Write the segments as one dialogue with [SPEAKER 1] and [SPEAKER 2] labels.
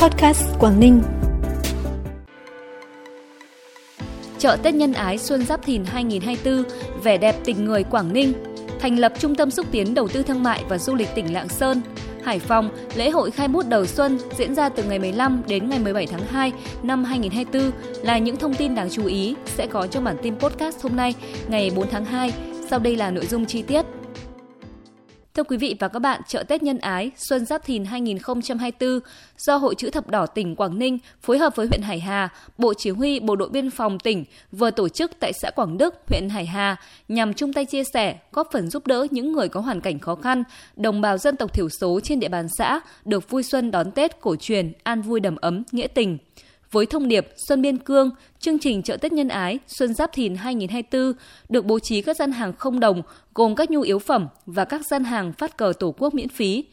[SPEAKER 1] Podcast Quảng Ninh.
[SPEAKER 2] Chợ Tết Nhân Ái Xuân Giáp Thìn 2024, vẻ đẹp tình người Quảng Ninh, thành lập Trung tâm xúc tiến đầu tư thương mại và du lịch tỉnh Lạng Sơn, Hải Phòng, lễ hội khai bút đầu xuân diễn ra từ ngày 15 đến ngày 17 tháng 2 năm 2024 là những thông tin đáng chú ý sẽ có trong bản tin podcast hôm nay, ngày 4 tháng 2. Sau đây là nội dung chi tiết. Thưa quý vị và các bạn, chợ Tết Nhân Ái Xuân Giáp Thìn 2024 do Hội chữ thập đỏ tỉnh Quảng Ninh phối hợp với huyện Hải Hà, Bộ Chỉ huy Bộ đội Biên phòng tỉnh vừa tổ chức tại xã Quảng Đức, huyện Hải Hà nhằm chung tay chia sẻ, góp phần giúp đỡ những người có hoàn cảnh khó khăn, đồng bào dân tộc thiểu số trên địa bàn xã được vui xuân đón Tết cổ truyền, an vui đầm ấm, nghĩa tình với thông điệp Xuân Biên Cương, chương trình chợ Tết Nhân Ái Xuân Giáp Thìn 2024 được bố trí các gian hàng không đồng gồm các nhu yếu phẩm và các gian hàng phát cờ Tổ quốc miễn phí.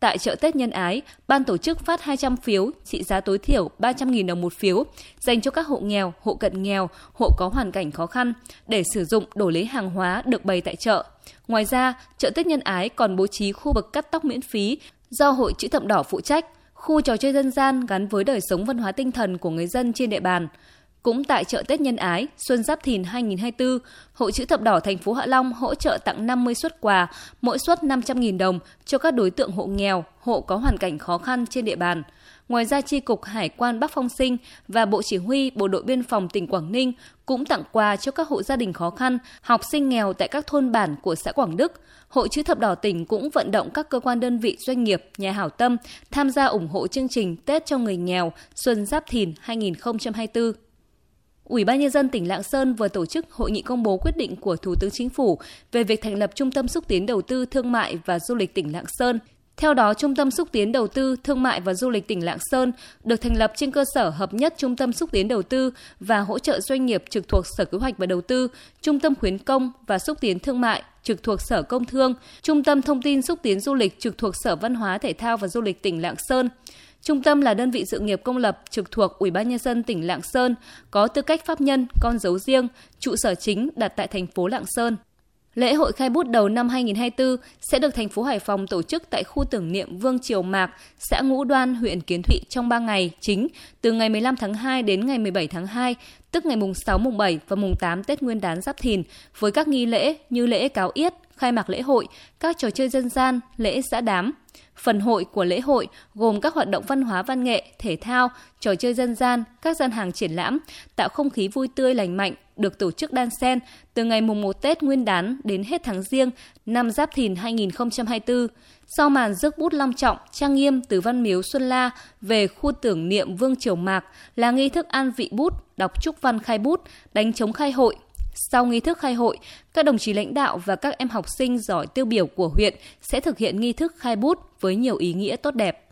[SPEAKER 2] Tại chợ Tết Nhân Ái, ban tổ chức phát 200 phiếu trị giá tối thiểu 300.000 đồng một phiếu dành cho các hộ nghèo, hộ cận nghèo, hộ có hoàn cảnh khó khăn để sử dụng đổi lấy hàng hóa được bày tại chợ. Ngoài ra, chợ Tết Nhân Ái còn bố trí khu vực cắt tóc miễn phí do Hội Chữ Thập Đỏ phụ trách khu trò chơi dân gian gắn với đời sống văn hóa tinh thần của người dân trên địa bàn. Cũng tại chợ Tết Nhân Ái, Xuân Giáp Thìn 2024, Hội chữ thập đỏ thành phố Hạ Long hỗ trợ tặng 50 suất quà, mỗi suất 500.000 đồng cho các đối tượng hộ nghèo, hộ có hoàn cảnh khó khăn trên địa bàn. Ngoài ra, Tri Cục Hải quan Bắc Phong Sinh và Bộ Chỉ huy Bộ đội Biên phòng tỉnh Quảng Ninh cũng tặng quà cho các hộ gia đình khó khăn, học sinh nghèo tại các thôn bản của xã Quảng Đức. Hội chữ thập đỏ tỉnh cũng vận động các cơ quan đơn vị doanh nghiệp, nhà hảo tâm tham gia ủng hộ chương trình Tết cho người nghèo Xuân Giáp Thìn 2024. Ủy ban nhân dân tỉnh Lạng Sơn vừa tổ chức hội nghị công bố quyết định của Thủ tướng Chính phủ về việc thành lập Trung tâm xúc tiến đầu tư thương mại và du lịch tỉnh Lạng Sơn. Theo đó, Trung tâm xúc tiến đầu tư, thương mại và du lịch tỉnh Lạng Sơn được thành lập trên cơ sở hợp nhất Trung tâm xúc tiến đầu tư và hỗ trợ doanh nghiệp trực thuộc Sở Kế hoạch và Đầu tư, Trung tâm khuyến công và xúc tiến thương mại trực thuộc Sở Công Thương, Trung tâm thông tin xúc tiến du lịch trực thuộc Sở Văn hóa Thể thao và Du lịch tỉnh Lạng Sơn. Trung tâm là đơn vị sự nghiệp công lập trực thuộc Ủy ban nhân dân tỉnh Lạng Sơn, có tư cách pháp nhân, con dấu riêng, trụ sở chính đặt tại thành phố Lạng Sơn. Lễ hội khai bút đầu năm 2024 sẽ được thành phố Hải Phòng tổ chức tại khu tưởng niệm Vương Triều Mạc, xã Ngũ Đoan, huyện Kiến Thụy trong 3 ngày chính, từ ngày 15 tháng 2 đến ngày 17 tháng 2, tức ngày mùng 6, mùng 7 và mùng 8 Tết Nguyên đán Giáp Thìn, với các nghi lễ như lễ cáo yết, khai mạc lễ hội, các trò chơi dân gian, lễ xã đám. Phần hội của lễ hội gồm các hoạt động văn hóa văn nghệ, thể thao, trò chơi dân gian, các gian hàng triển lãm, tạo không khí vui tươi lành mạnh, được tổ chức đan xen từ ngày mùng 1 Tết Nguyên đán đến hết tháng Giêng năm Giáp Thìn 2024. Sau màn rước bút long trọng, trang nghiêm từ Văn Miếu Xuân La về khu tưởng niệm Vương Triều Mạc là nghi thức an vị bút, đọc chúc văn khai bút, đánh chống khai hội, sau nghi thức khai hội, các đồng chí lãnh đạo và các em học sinh giỏi tiêu biểu của huyện sẽ thực hiện nghi thức khai bút với nhiều ý nghĩa tốt đẹp.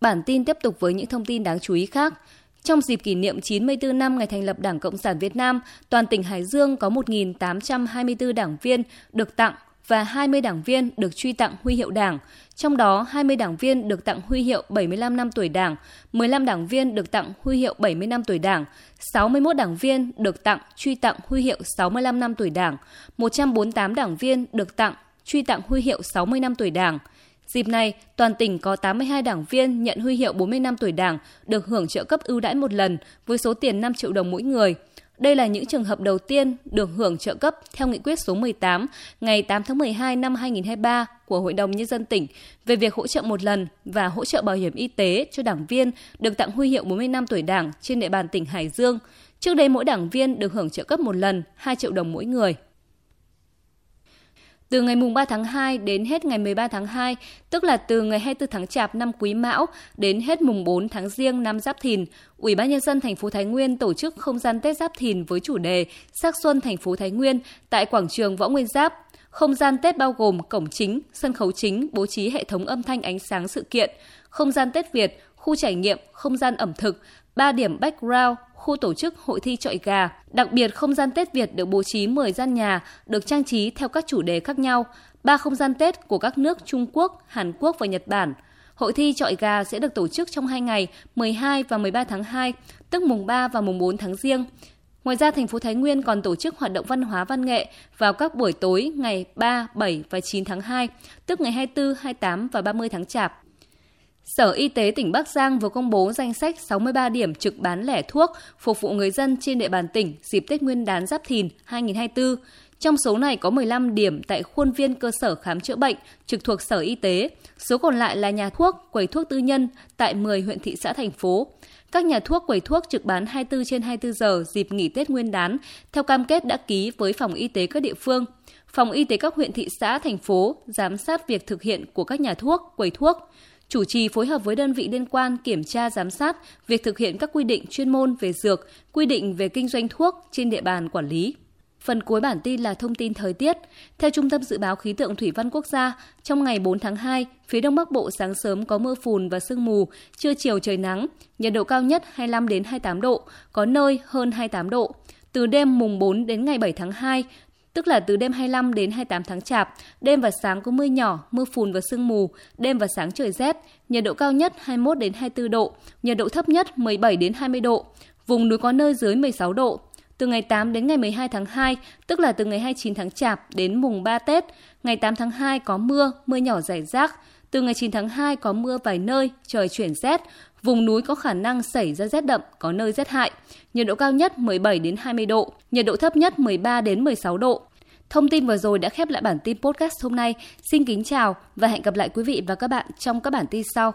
[SPEAKER 2] Bản tin tiếp tục với những thông tin đáng chú ý khác. Trong dịp kỷ niệm 94 năm ngày thành lập Đảng Cộng sản Việt Nam, toàn tỉnh Hải Dương có 1.824 đảng viên được tặng và 20 đảng viên được truy tặng huy hiệu Đảng, trong đó 20 đảng viên được tặng huy hiệu 75 năm tuổi Đảng, 15 đảng viên được tặng huy hiệu 70 năm tuổi Đảng, 61 đảng viên được tặng truy tặng huy hiệu 65 năm tuổi Đảng, 148 đảng viên được tặng truy tặng huy hiệu 60 năm tuổi Đảng. Dịp này, toàn tỉnh có 82 đảng viên nhận huy hiệu 40 năm tuổi Đảng được hưởng trợ cấp ưu đãi một lần với số tiền 5 triệu đồng mỗi người – đây là những trường hợp đầu tiên được hưởng trợ cấp theo nghị quyết số 18 ngày 8 tháng 12 năm 2023 của Hội đồng Nhân dân tỉnh về việc hỗ trợ một lần và hỗ trợ bảo hiểm y tế cho đảng viên được tặng huy hiệu 40 năm tuổi đảng trên địa bàn tỉnh Hải Dương. Trước đây mỗi đảng viên được hưởng trợ cấp một lần 2 triệu đồng mỗi người. Từ ngày mùng 3 tháng 2 đến hết ngày 13 tháng 2, tức là từ ngày 24 tháng Chạp năm Quý Mão đến hết mùng 4 tháng Giêng năm Giáp Thìn, Ủy ban nhân dân thành phố Thái Nguyên tổ chức không gian Tết Giáp Thìn với chủ đề Sắc xuân thành phố Thái Nguyên tại quảng trường Võ Nguyên Giáp. Không gian Tết bao gồm cổng chính, sân khấu chính, bố trí hệ thống âm thanh ánh sáng sự kiện, không gian Tết Việt, khu trải nghiệm, không gian ẩm thực, 3 điểm background, khu tổ chức hội thi trọi gà. Đặc biệt, không gian Tết Việt được bố trí 10 gian nhà, được trang trí theo các chủ đề khác nhau, ba không gian Tết của các nước Trung Quốc, Hàn Quốc và Nhật Bản. Hội thi trọi gà sẽ được tổ chức trong 2 ngày 12 và 13 tháng 2, tức mùng 3 và mùng 4 tháng riêng. Ngoài ra, thành phố Thái Nguyên còn tổ chức hoạt động văn hóa văn nghệ vào các buổi tối ngày 3, 7 và 9 tháng 2, tức ngày 24, 28 và 30 tháng Chạp. Sở Y tế tỉnh Bắc Giang vừa công bố danh sách 63 điểm trực bán lẻ thuốc phục vụ người dân trên địa bàn tỉnh dịp Tết Nguyên đán Giáp Thìn 2024. Trong số này có 15 điểm tại khuôn viên cơ sở khám chữa bệnh trực thuộc Sở Y tế, số còn lại là nhà thuốc, quầy thuốc tư nhân tại 10 huyện thị xã thành phố. Các nhà thuốc quầy thuốc trực bán 24 trên 24 giờ dịp nghỉ Tết Nguyên đán theo cam kết đã ký với phòng y tế các địa phương. Phòng y tế các huyện thị xã thành phố giám sát việc thực hiện của các nhà thuốc, quầy thuốc chủ trì phối hợp với đơn vị liên quan kiểm tra giám sát việc thực hiện các quy định chuyên môn về dược, quy định về kinh doanh thuốc trên địa bàn quản lý. Phần cuối bản tin là thông tin thời tiết. Theo Trung tâm Dự báo Khí tượng Thủy văn Quốc gia, trong ngày 4 tháng 2, phía Đông Bắc Bộ sáng sớm có mưa phùn và sương mù, trưa chiều trời nắng, nhiệt độ cao nhất 25 đến 28 độ, có nơi hơn 28 độ. Từ đêm mùng 4 đến ngày 7 tháng 2, tức là từ đêm 25 đến 28 tháng Chạp, đêm và sáng có mưa nhỏ, mưa phùn và sương mù, đêm và sáng trời rét, nhiệt độ cao nhất 21 đến 24 độ, nhiệt độ thấp nhất 17 đến 20 độ, vùng núi có nơi dưới 16 độ. Từ ngày 8 đến ngày 12 tháng 2, tức là từ ngày 29 tháng Chạp đến mùng 3 Tết, ngày 8 tháng 2 có mưa, mưa nhỏ rải rác, từ ngày 9 tháng 2 có mưa vài nơi, trời chuyển rét, vùng núi có khả năng xảy ra rét đậm, có nơi rét hại. Nhiệt độ cao nhất 17 đến 20 độ, nhiệt độ thấp nhất 13 đến 16 độ. Thông tin vừa rồi đã khép lại bản tin podcast hôm nay. Xin kính chào và hẹn gặp lại quý vị và các bạn trong các bản tin sau.